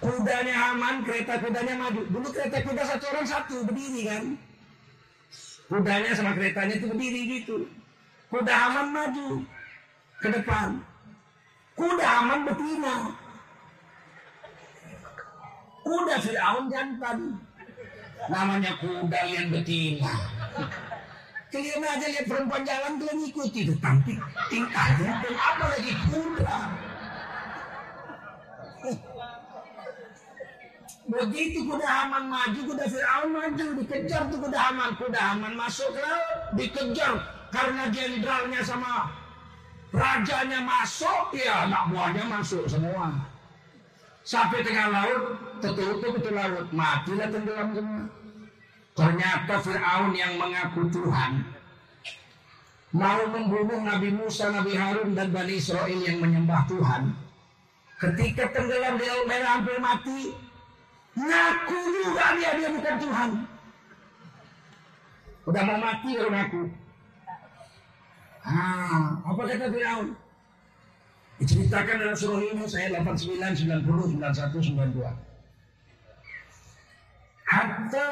Kudanya Haman, kereta kudanya maju. Dulu kereta kuda satu orang satu berdiri kan. Kudanya sama keretanya itu berdiri gitu. Kuda Haman maju ke depan. Kuda Haman betina. Kuda Fir'aun jantan. Namanya kuda yang betina. Kalian aja lihat perempuan jalan kalian ikuti itu tampil tingkahnya dan apa lagi kuda. Begitu kuda Haman maju, kuda Fir'aun maju, dikejar tuh kuda Haman. Kuda Haman masuk ke laut, dikejar karena jenderalnya sama rajanya masuk, ya anak buahnya masuk semua. Sampai tengah laut, tertutup itu laut, matilah tenggelam semua. Ternyata Fir'aun yang mengaku Tuhan mau membunuh Nabi Musa, Nabi Harun dan Bani Israel yang menyembah Tuhan. Ketika tenggelam di laut merah hampir mati, ngaku juga dia dia bukan Tuhan. Udah mau mati baru ngaku. Ah, apa kata Fir'aun? Diceritakan dalam surah Yunus ayat 89, 90, 91, 92. Hatta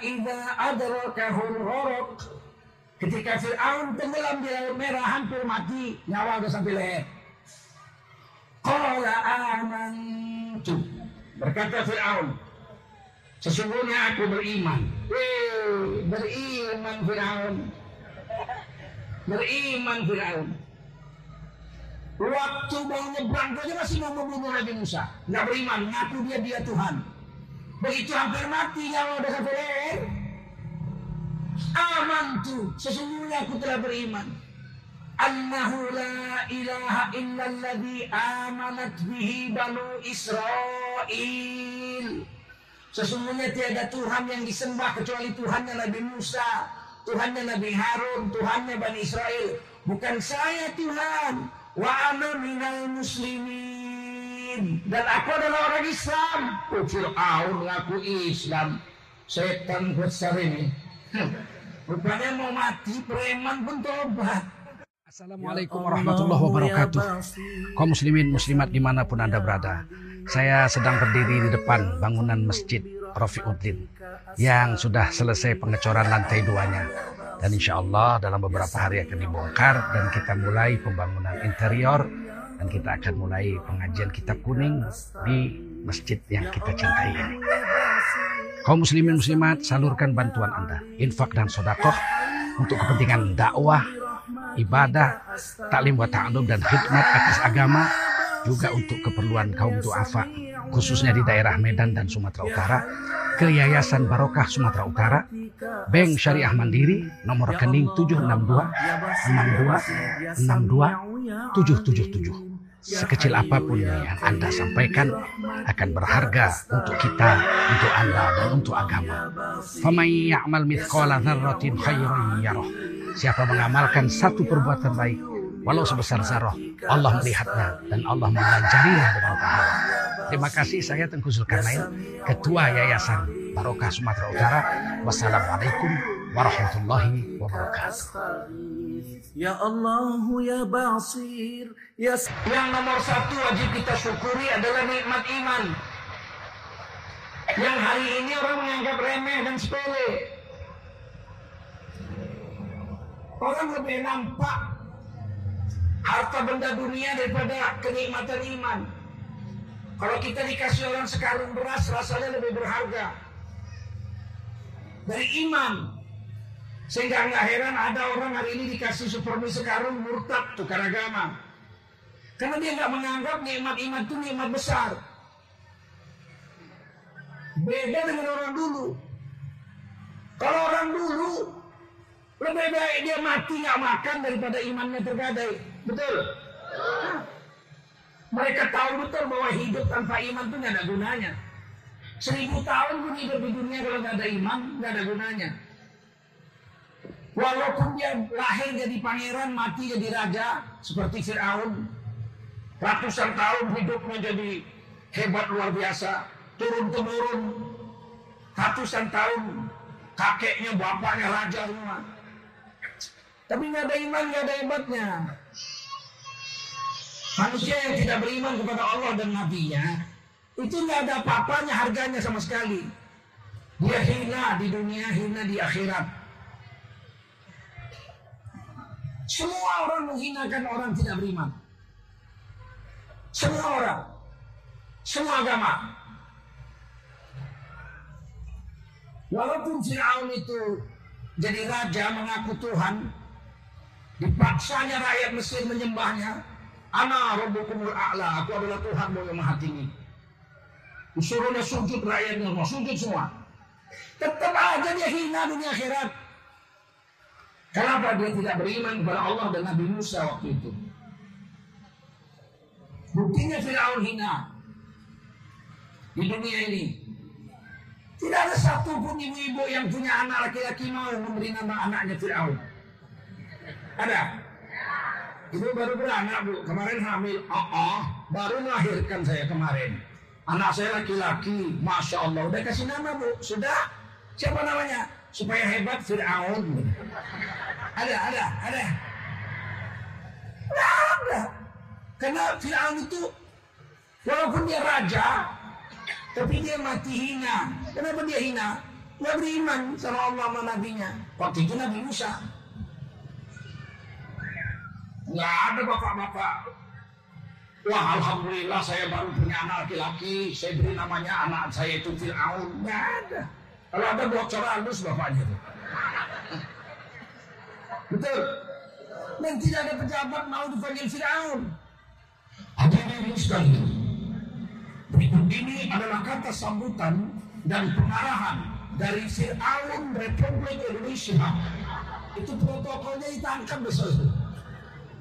idza adrakahul gharq Ketika Fir'aun tenggelam di laut merah hampir mati, nyawa udah sampai leher. Qala amantu. Berkata Fir'aun, sesungguhnya aku beriman. Beriman Fir'aun. Beriman Fir'aun. Waktu mau nyebrang saja masih mau membunuh Nabi Musa. Nggak beriman, ngaku dia dia Tuhan. Begitu hampir mati nyawa udah sampai leher. Amantu, sesungguhnya aku telah beriman. Annahu la ilaha illalladzi amanat bihi banu Israel. Sesungguhnya tiada Tuhan yang disembah kecuali Tuhannya Nabi Musa, Tuhannya Nabi Harun, Tuhannya Bani Israel. Bukan saya Tuhan. Wa ana minal muslimin. Dan aku adalah orang Islam. Oh, Fir'aun ngaku Islam. Setan besar ini. Rupanya mau mati, preman pun tobat. Assalamualaikum warahmatullahi wabarakatuh. kaum muslimin muslimat di mana pun anda berada saya sedang berdiri di depan bangunan masjid Rafiuddin yang sudah selesai pengecoran lantai duanya. Dan insya Allah dalam beberapa hari akan dibongkar dan kita mulai pembangunan interior dan kita akan mulai pengajian kitab kuning di masjid yang kita cintai ini. Kaum muslimin muslimat salurkan bantuan anda infak dan sodakoh untuk kepentingan dakwah ibadah, taklim wa ta'alum dan khidmat atas agama juga untuk keperluan kaum duafa khususnya di daerah Medan dan Sumatera Utara ke Yayasan Barokah Sumatera Utara Bank Syariah Mandiri nomor rekening 762 62 62 777 sekecil apa pun yang Anda sampaikan akan berharga untuk kita, untuk Anda dan untuk agama. Famay ya'mal mithqala dzarratin khairan yarah. Siapa mengamalkan satu perbuatan baik walau sebesar zarah, Allah melihatnya dan Allah mengajarinya dengan pahala. Terima kasih saya Tengku Zulkarnain, Ketua Yayasan Barokah Sumatera Utara. Wassalamualaikum warahmatullahi wabarakatuh. Ya Allah ya Basir ya Yang nomor satu wajib kita syukuri adalah nikmat iman. Yang hari ini orang menganggap remeh dan sepele. Orang lebih nampak harta benda dunia daripada kenikmatan iman. Kalau kita dikasih orang sekarung beras rasanya lebih berharga dari iman. Sehingga nggak heran ada orang hari ini dikasih supermi sekarung murtad tukar agama. Karena dia nggak menganggap nikmat iman itu nikmat besar. Beda dengan orang dulu. Kalau orang dulu lebih baik dia mati nggak makan daripada imannya tergadai. Betul? Mereka tahu betul bahwa hidup tanpa iman itu nggak ada gunanya. Seribu tahun pun hidup di dunia kalau nggak ada iman nggak ada gunanya. Walaupun dia lahir jadi pangeran, mati jadi raja seperti Fir'aun. Ratusan tahun hidupnya jadi hebat luar biasa. Turun temurun. Ratusan tahun kakeknya, bapaknya raja semua. Tapi nggak ada iman, nggak ada hebatnya. Manusia yang tidak beriman kepada Allah dan Nabi-Nya, Itu nggak ada apa-apanya harganya sama sekali. Dia hina di dunia, hina di akhirat. Semua orang menghinakan orang tidak beriman. Semua orang. Semua agama. Walaupun Fir'aun itu jadi raja mengaku Tuhan, dipaksanya rakyat Mesir menyembahnya, Ana Rabbukumul A'la, aku adalah Tuhanmu yang maha tinggi. Disuruhnya sujud rakyatnya semua, sujud semua. Tetap aja dia hina dunia akhirat. Kenapa dia tidak beriman kepada Allah dan Nabi Musa waktu itu? Buktinya Fir'aun hina di dunia ini. Tidak ada satu pun ibu-ibu yang punya anak laki-laki mau memberi nama anaknya Fir'aun. Ada? Ibu baru beranak bu, kemarin hamil. Oh, oh, baru melahirkan saya kemarin. Anak saya laki-laki, masya Allah. Udah kasih nama bu, sudah? Siapa namanya? Supaya hebat Fir'aun. Ada, ada, ada. Tidak ada. Karena Fir'aun itu, walaupun dia raja, tapi dia mati hina. Kenapa dia hina? Nggak beriman sama Allah sama Nabi-Nya. Waktu itu Nabi Musa. Nggak ada bapak-bapak. Wah Alhamdulillah saya baru punya anak laki-laki. Saya beri namanya anak saya itu Fir'aun. Nggak ada. Kalau ada bocor halus bapaknya tuh. Betul. Dan tidak ada pejabat mau dipanggil Fir'aun. Hadirin sekalian. Berikut ini adalah kata sambutan dan pengarahan dari Fir'aun Republik Indonesia. Itu protokolnya ditangkap besok itu.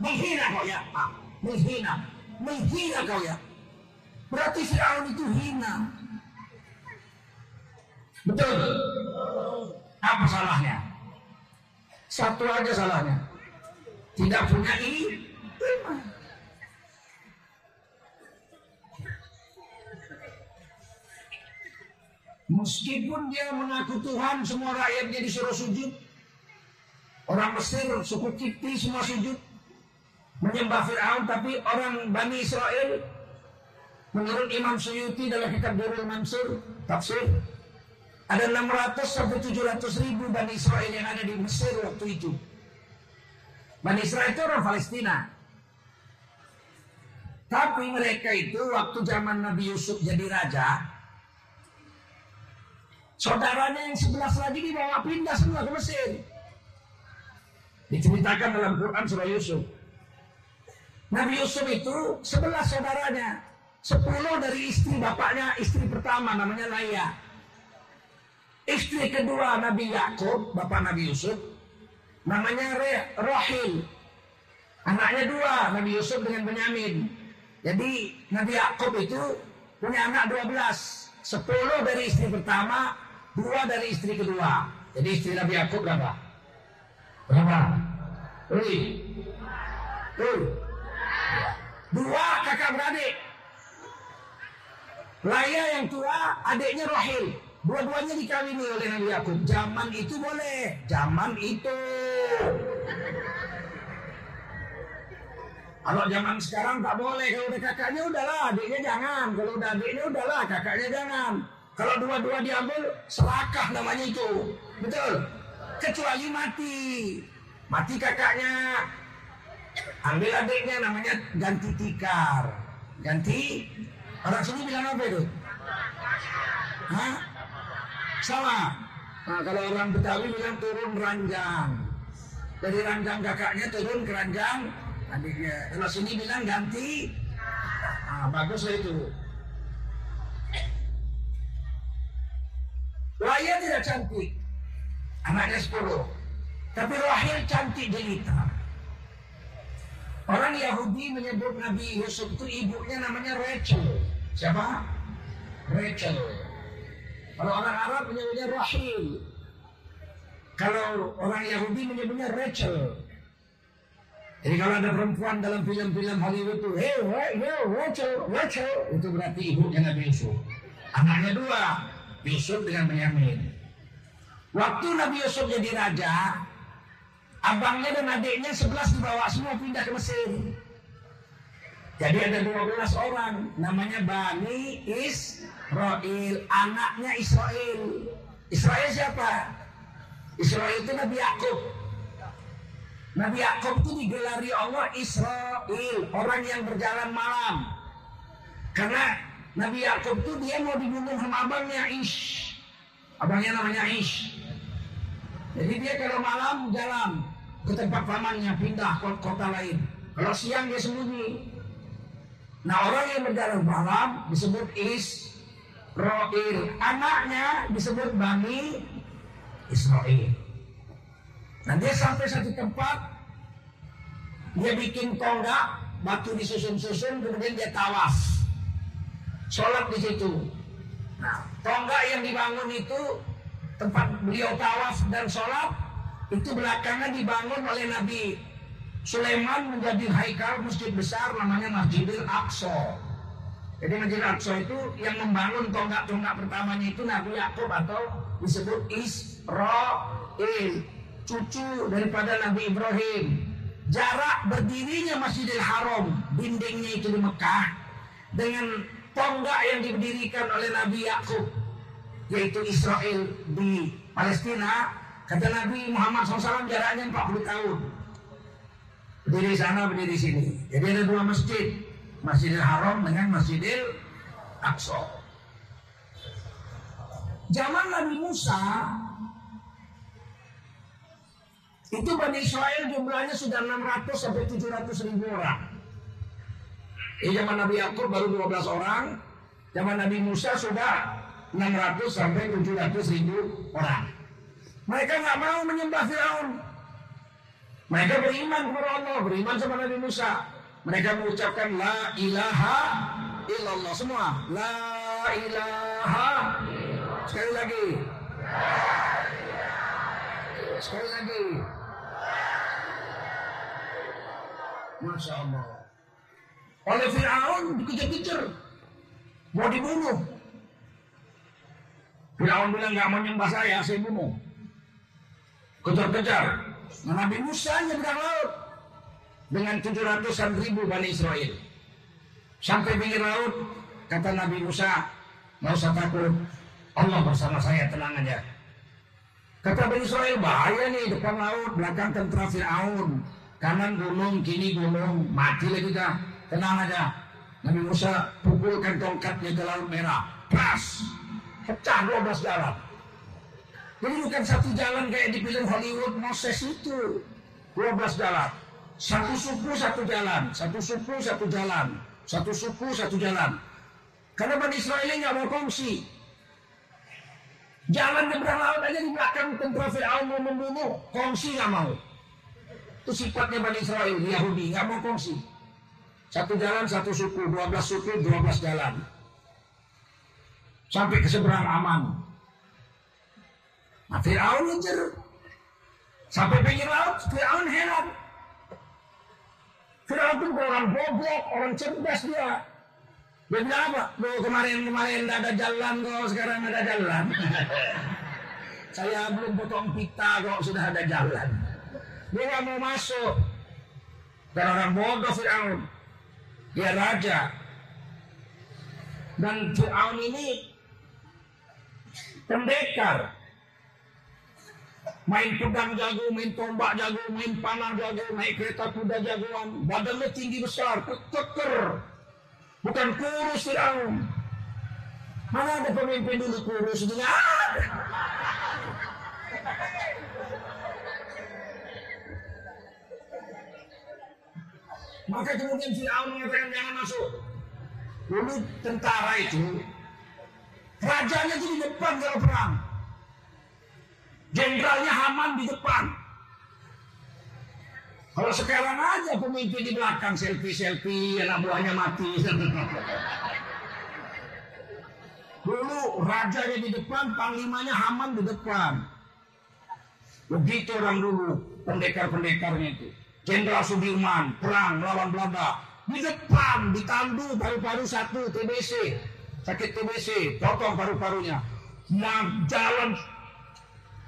Menghina kau ya, Pak. Menghina. Menghina kau ya. Berarti Fir'aun itu hina. Betul. Apa salahnya? Satu aja salahnya. Tidak punya iman. Meskipun dia mengaku Tuhan, semua rakyatnya disuruh sujud. Orang Mesir, suku Kipti semua sujud. Menyembah Fir'aun, tapi orang Bani Israel, menurut Imam Suyuti dalam kitab Durul Mansur, tafsir, ada 600 sampai 700 ribu Bani Israel yang ada di Mesir waktu itu. Bani Israel itu orang Palestina. Tapi mereka itu waktu zaman Nabi Yusuf jadi raja, Saudaranya yang sebelas lagi dibawa pindah semua ke Mesir. Diceritakan dalam Quran surah Yusuf. Nabi Yusuf itu sebelas saudaranya. Sepuluh dari istri bapaknya, istri pertama namanya Laya. Istri kedua Nabi Yakub, bapak Nabi Yusuf, namanya Re Rohil. Anaknya dua, Nabi Yusuf dengan Benyamin. Jadi Nabi Yakub itu punya anak dua belas. Sepuluh dari istri pertama, dua dari istri kedua. Jadi istri Nabi Yakub berapa? Berapa? Ui. Dua kakak beradik. Laya yang tua, adiknya Rohil. Dua-duanya dikawini oleh Nabi Yakub. Zaman itu boleh. Zaman itu. Kalau zaman sekarang tak boleh. Kalau udah kakaknya udahlah, adiknya jangan. Kalau udah adiknya udahlah, kakaknya jangan. Kalau dua-dua diambil, selakah namanya itu. Betul? Kecuali mati. Mati kakaknya. Ambil adiknya namanya ganti tikar. Ganti. Orang sini bilang apa itu? Hah? Sama. Nah, kalau orang Betawi bilang turun ranjang. Dari ranjang kakaknya turun ke ranjang adiknya. Kalau sini bilang ganti. Nah, bagus itu. Raya tidak cantik. Anaknya 10. Tapi Rahil cantik jelita. Orang Yahudi menyebut Nabi Yusuf itu ibunya namanya Rachel. Siapa? Rachel. Kalau orang Arab menyebutnya Rahil. Kalau orang Yahudi menyebutnya Rachel. Jadi kalau ada perempuan dalam film-film Hollywood itu, hey, hey, hey, Rachel, Rachel, itu berarti ibunya Nabi Yusuf. Anaknya dua, Yusuf dengan Benyamin. Waktu Nabi Yusuf jadi raja, abangnya dan adiknya sebelas dibawa semua pindah ke Mesir. Jadi ada 12 orang, namanya Bani Israel, anaknya Israel. Israel siapa? Israel itu Nabi Yakub. Nabi Yakub itu digelari Allah Israel, orang yang berjalan malam. Karena Nabi Yakub itu dia mau dibunuh sama abangnya Ish. Abangnya namanya Ish. Jadi dia kalau malam jalan ke tempat pamannya pindah ke kota lain. Kalau siang dia sembunyi. Nah orang yang berjalan malam disebut Israel. Anaknya disebut Bani Israel. Nah dia sampai satu tempat, dia bikin tonggak, batu disusun-susun, kemudian dia tawaf. Sholat di situ. Nah, tonggak yang dibangun itu tempat beliau tawaf dan sholat itu belakangan dibangun oleh Nabi Sulaiman menjadi haikal masjid besar namanya Masjidil Aqsa. Jadi Masjidil Aqsa itu yang membangun tonggak-tonggak pertamanya itu Nabi Yakub atau disebut Israel, cucu daripada Nabi Ibrahim. Jarak berdirinya Masjidil Haram, dindingnya itu di Mekah dengan tonggak yang didirikan oleh Nabi Yakub yaitu Israel di Palestina kata Nabi Muhammad SAW jaraknya 40 tahun. Berdiri sana berdiri sini. Jadi ada dua masjid. Masjidil Haram dengan Masjidil Aqsa. Zaman Nabi Musa itu Bani Israel jumlahnya sudah 600 sampai 700 ribu orang. Di zaman Nabi Yakub baru 12 orang. Zaman Nabi Musa sudah 600 sampai 700 ribu orang. Mereka nggak mau menyembah Firaun. Mereka beriman kepada Allah, beriman sama Nabi Musa. Mereka mengucapkan la ilaha illallah semua. La ilaha. Sekali lagi. Sekali lagi. Masya Allah. Oleh Fir'aun dikejar-kejar. Mau dibunuh. Firaun bilang nggak mau nyembah saya, saya bunuh. Kejar-kejar. Nah, Nabi Musa nyebrang laut dengan 700-an ribu Bani Israel. Sampai pinggir laut, kata Nabi Musa, nggak usah takut, Allah bersama saya, tenang aja. Kata Bani Israel, bahaya nih depan laut, belakang tentara Fir'aun. Kanan gunung, kini gunung, mati lagi kita. Tenang aja. Nabi Musa pukulkan tongkatnya ke laut merah. Pas, pecah 12 jalan. Jadi bukan satu jalan kayak di film Hollywood Moses itu. 12 jalan. Satu suku satu jalan, satu suku satu jalan, satu suku satu jalan. Karena Bani Israel ini nggak mau kongsi. Jalan nyebrang laut aja di belakang tentara Fir'aun mau membunuh, kongsi nggak mau. Itu sifatnya Bani Israel, Yahudi, nggak mau kongsi. Satu jalan, satu suku, 12 suku, 12 jalan sampai ke seberang aman. Nah, Fir'aun ngejar. Sampai pinggir laut, Fir'aun heran. Fir'aun itu orang goblok, orang cerdas dia. Dia bilang apa? Loh kemarin-kemarin ada jalan kok, sekarang ada jalan. Saya belum potong pita kok sudah ada jalan. Dia nggak mau masuk. Dan orang bodoh Fir'aun. Dia raja. Dan Fir'aun ini pendekar. Main pedang jago, main tombak jago, main panah jago, naik kereta kuda jagoan. Badannya tinggi besar, keker. Bukan kurus Fir'aun. Mana ada pemimpin dulu kurus? Ada. Maka kemudian Fir'aun mengatakan jangan masuk. Dulu tentara itu Rajanya itu di depan kalau perang. Jenderalnya Haman di depan. Kalau sekarang aja pemimpin di belakang selfie-selfie, anak buahnya mati. Dulu rajanya di depan, panglimanya Haman di depan. Begitu orang dulu, pendekar-pendekarnya itu. Jenderal Sudirman, perang melawan Belanda. Di depan, ditandu paru-paru satu, TBC sakit TBC, potong paru-parunya. Nah, jalan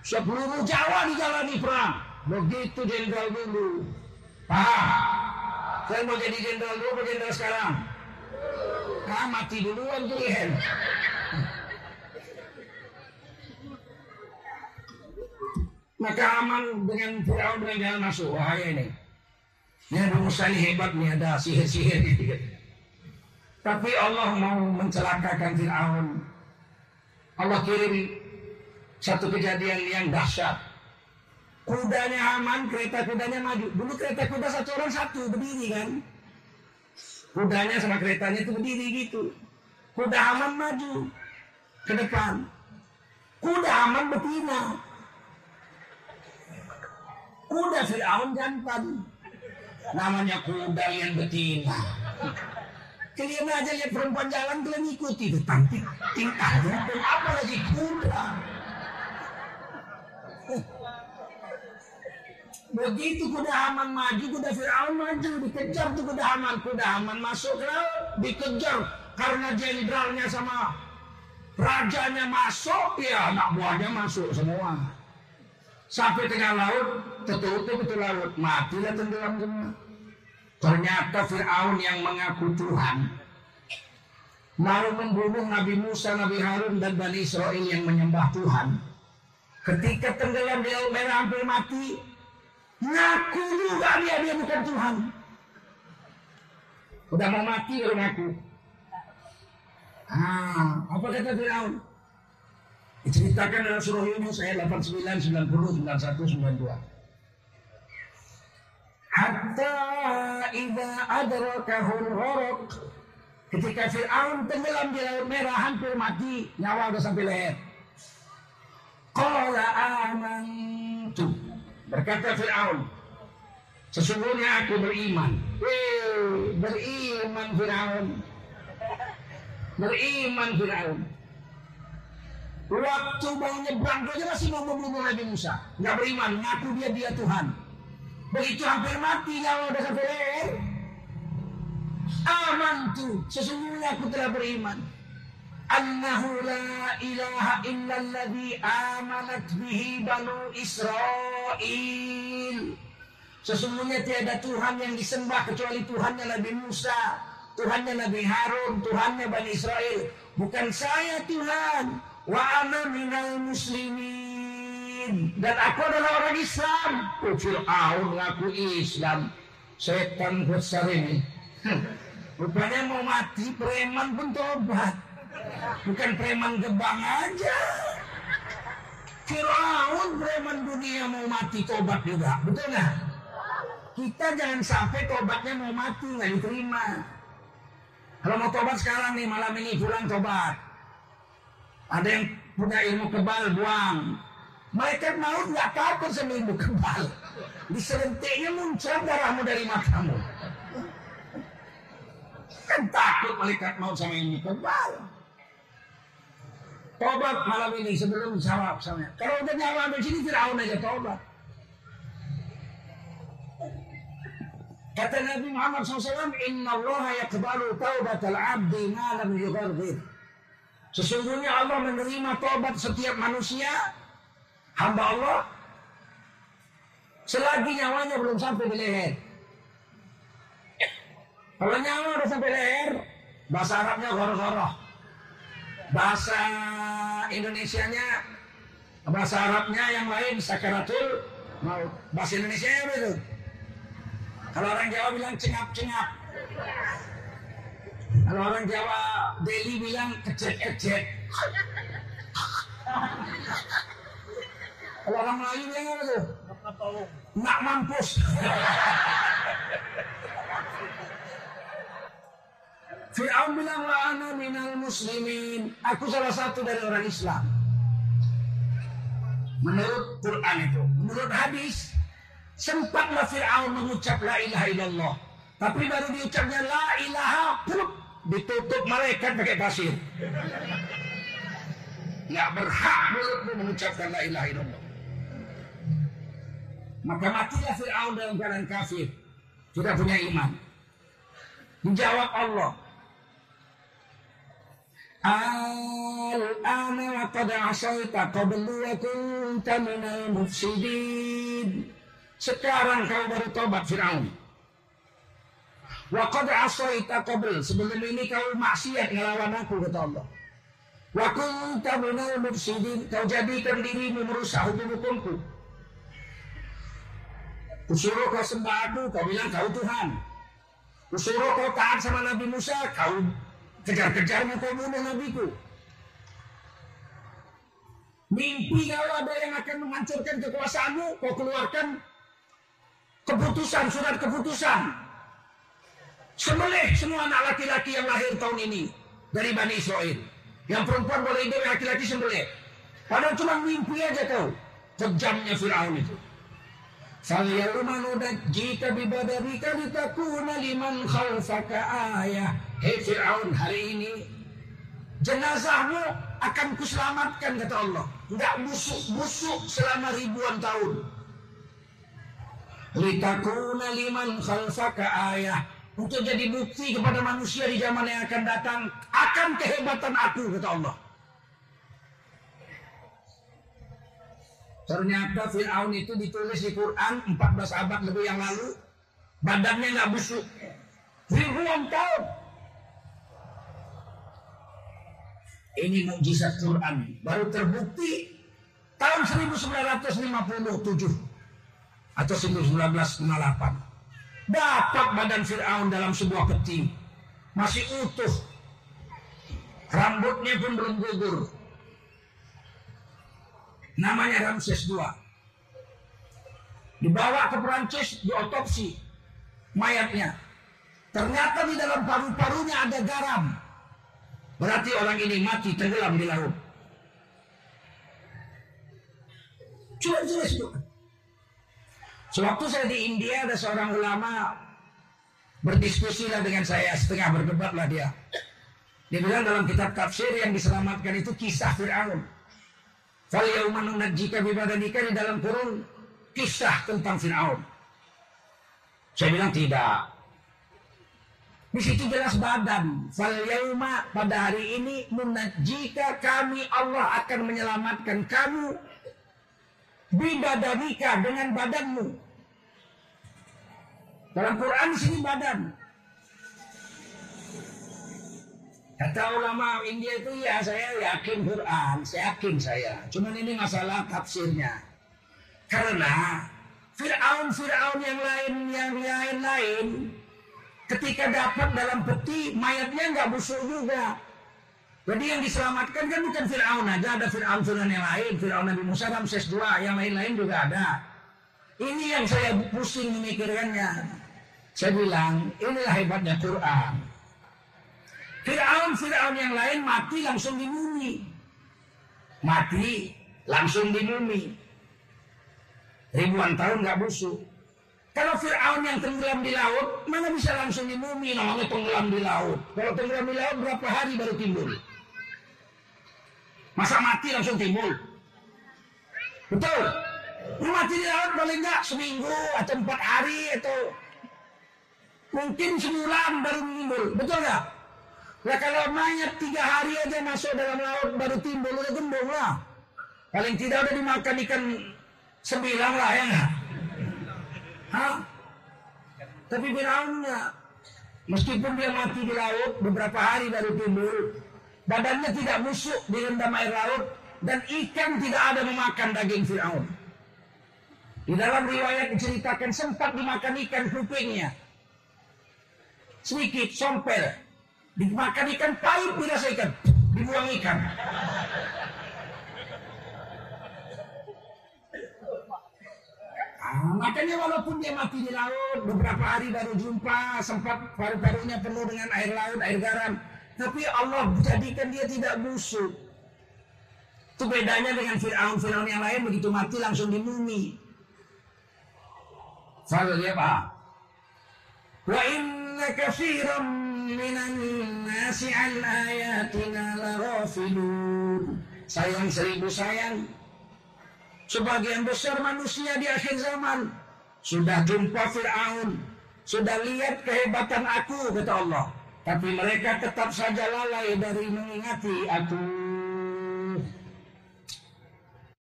seluruh Jawa dijalani perang. Begitu jenderal dulu. Paham? Saya mau jadi jenderal dulu, apa jenderal sekarang? Ah, mati duluan tuh. Maka aman dengan Fir'aun dengan jalan masuk. Wahaya ini. Ini ada Musa ini hebat nih, ada sihir-sihir gitu. Tapi Allah mau mencelakakan Fir'aun. Allah kirim satu kejadian yang dahsyat. Kudanya aman, kereta kudanya maju. Dulu kereta kuda satu orang satu berdiri kan. Kudanya sama keretanya itu berdiri gitu. Kuda aman maju ke depan. Kuda aman betina. Kuda Fir'aun jantan. Namanya kuda yang betina. Kalian aja lihat perempuan jalan kalian ikuti tampil tingkahnya apalagi kuda. Begitu kuda Haman maju, kuda Fir'aun maju, dikejar tuh kuda Haman. Kuda Haman masuk ke laut, dikejar karena jenderalnya sama rajanya masuk, ya anak buahnya masuk semua. Sampai tengah laut, tertutup itu laut, matilah tenggelam semua. Ternyata Fir'aun yang mengaku Tuhan mau membunuh Nabi Musa, Nabi Harun dan Bani Israel yang menyembah Tuhan. Ketika tenggelam di laut merah hampir mati, ngaku juga dia dia bukan Tuhan. Udah mau mati baru ngaku. Ah, apa kata Fir'aun? Diceritakan dalam surah Yunus ayat 89, 90, 91, 92. Hatta idza adrakahul gharq Ketika Fir'aun tenggelam di laut merah hampir mati, nyawa udah sampai leher. Qala amantu. Berkata Fir'aun, sesungguhnya aku beriman. Wih, beriman Fir'aun. Beriman Fir'aun. Waktu mau nyebrang aja masih mau membunuh Nabi Musa. Nggak beriman, ngaku dia dia Tuhan. Begitu hampir mati nyawa udah sampai leher. Amantu, sesungguhnya aku telah beriman. Annahu la ilaha illalladzi amanat bihi banu Israel. Sesungguhnya tiada Tuhan yang disembah kecuali Tuhannya Nabi Musa, Tuhannya Nabi Harun, Tuhannya Bani Israel. Bukan saya Tuhan. Wa ana minal muslimin. Dan aku adalah orang Islam. Fir'aun ngaku Islam. Setan besar ini. Rupanya mau mati, preman pun tobat. Bukan preman gebang aja. Fir'aun preman dunia mau mati tobat juga. Betul nggak? Kita jangan sampai tobatnya mau mati nggak diterima. Kalau mau tobat sekarang nih malam ini pulang tobat. Ada yang punya ilmu kebal buang. Malaikat maut nggak takut sama ilmu kebal. Diserentiknya muncul darahmu dari matamu. Kan takut malaikat maut sama ilmu kebal. Tobat malam ini sebelum jawab sama. Kalau udah nyawa di sini Firaun aja tobat. Kata Nabi Muhammad SAW, Inna Allah yakbalu taubatal abdi ma lam yughargir. Sesungguhnya Allah menerima tobat setiap manusia, hamba Allah, selagi nyawanya belum sampai di leher. Kalau nyawa udah sampai leher, bahasa Arabnya goroh-goroh. Bahasa Indonesianya, bahasa Arabnya yang lain sakaratul maut. Bahasa Indonesia apa itu? Kalau orang Jawa bilang cengap-cengap. Kalau orang Jawa Deli bilang kecet-kecet. Kalau orang Melayu bilang apa tuh? Nak mampus. Fir'aun bilang wa ana minal muslimin. Aku salah satu dari orang Islam. Menurut Quran itu, menurut hadis, Sempatlah Fir'aun mengucap la ilaha illallah. Tapi baru diucapnya la ilaha, pulup, ditutup malaikat pakai pasir. Nggak berhak mulutmu mengucapkan la ilaha illallah. Maka matilah Fir'aun dalam keadaan kafir. Tidak punya iman. Menjawab Allah. Qad asaita qablu wa kunta minal mufsidin. Sekarang kau baru tobat Fir'aun. Wa qad asaita qabl. Sebelum ini kau maksiat ngelawan aku kata Allah. Wa kunta minal mufsidin. Kau jadikan dirimu merusak hukum-hukumku. Kusuruh kau sembah aku, kau bilang kau Tuhan. Kusuruh kau taat sama Nabi Musa, kau kejar-kejar kau bunuh nabiku. Mimpi kalau ada yang akan menghancurkan kekuasaanmu, kau keluarkan keputusan, surat keputusan. Sembelih semua anak laki-laki yang lahir tahun ini dari Bani Israel. Yang perempuan boleh hidup, laki-laki sembelih. Padahal cuma mimpi aja kau. Kejamnya Fir'aun itu. فَالْيَوْمَ نُنَجِّيكَ بِبَدَنِكَ لِتَكُونَ لِمَنْ خَلْفَكَ آيَةً Hei Fir'aun hari ini jenazahmu akan kuselamatkan kata Allah. Enggak busuk-busuk selama ribuan tahun. Litakuna liman khalfaka ayah. Untuk jadi bukti kepada manusia di zaman yang akan datang. Akan kehebatan aku kata Allah. Ternyata Fir'aun itu ditulis di Quran 14 abad lebih yang lalu. Badannya nggak busuk. Ribuan tahun. Ini mukjizat Quran. Baru terbukti tahun 1957 atau 1958. Dapat badan Fir'aun dalam sebuah peti. Masih utuh. Rambutnya pun belum gugur. Namanya Ramses II. Dibawa ke Perancis, diotopsi mayatnya. Ternyata di dalam paru-parunya ada garam. Berarti orang ini mati tenggelam di laut. Coba jelas itu. Sewaktu saya di India ada seorang ulama berdiskusi lah dengan saya setengah berdebat lah dia. Dia bilang dalam kitab tafsir yang diselamatkan itu kisah Fir'aun. Nunajjika bibadanika di dalam kurung kisah tentang Fir'aun. Saya bilang tidak. Di situ jelas badan. Fal yauma pada hari ini munajjika kami Allah akan menyelamatkan kamu bibadanika dengan badanmu. Dalam Quran sini badan. Kata ulama India itu ya saya yakin Quran, saya yakin saya. Cuman ini masalah tafsirnya. Karena Fir'aun Fir'aun yang lain yang lain lain ketika dapat dalam peti mayatnya nggak busuk juga. Jadi yang diselamatkan kan bukan Fir'aun aja, ada Fir'aun Fir'aun yang lain, Fir'aun Nabi Musa, Ramses II, yang lain-lain juga ada. Ini yang saya pusing memikirkannya. Saya bilang, inilah hebatnya Quran. Fir'aun, Fir'aun yang lain mati langsung di bumi. Mati langsung di bumi. Ribuan tahun nggak busuk. Kalau Fir'aun yang tenggelam di laut, mana bisa langsung di bumi namanya tenggelam di laut. Kalau tenggelam di laut berapa hari baru timbul? Masa mati langsung timbul? Betul? Mati di laut paling nggak seminggu atau empat hari atau mungkin sebulan baru timbul. Betul nggak? Nah kalau mayat tiga hari aja masuk dalam laut baru timbul udah gembung lah. Paling tidak udah dimakan ikan sembilan lah ya nggak? Hah? Tapi Firaun nggak. Meskipun dia mati di laut beberapa hari baru timbul, badannya tidak busuk direndam air laut dan ikan tidak ada memakan daging Firaun. Di dalam riwayat diceritakan sempat dimakan ikan kupingnya. Sedikit sompel. Dimakan ikan pahit dirasa ikan. Dibuang ikan. Ah, makanya walaupun dia mati di laut, beberapa hari baru jumpa, sempat paru-parunya penuh dengan air laut, air garam. Tapi Allah jadikan dia tidak busuk. Itu bedanya dengan Fir'aun-Fir'aun yang lain, begitu mati langsung dimumi. Fadl ya Pak. Wa inna kafiran minan nasi an ayatina larafilun. Sayang seribu sayang, Sebagian besar manusia di akhir zaman sudah jumpa Fir'aun, sudah lihat kehebatan aku, kata Allah. Tapi mereka tetap saja lalai dari mengingati aku.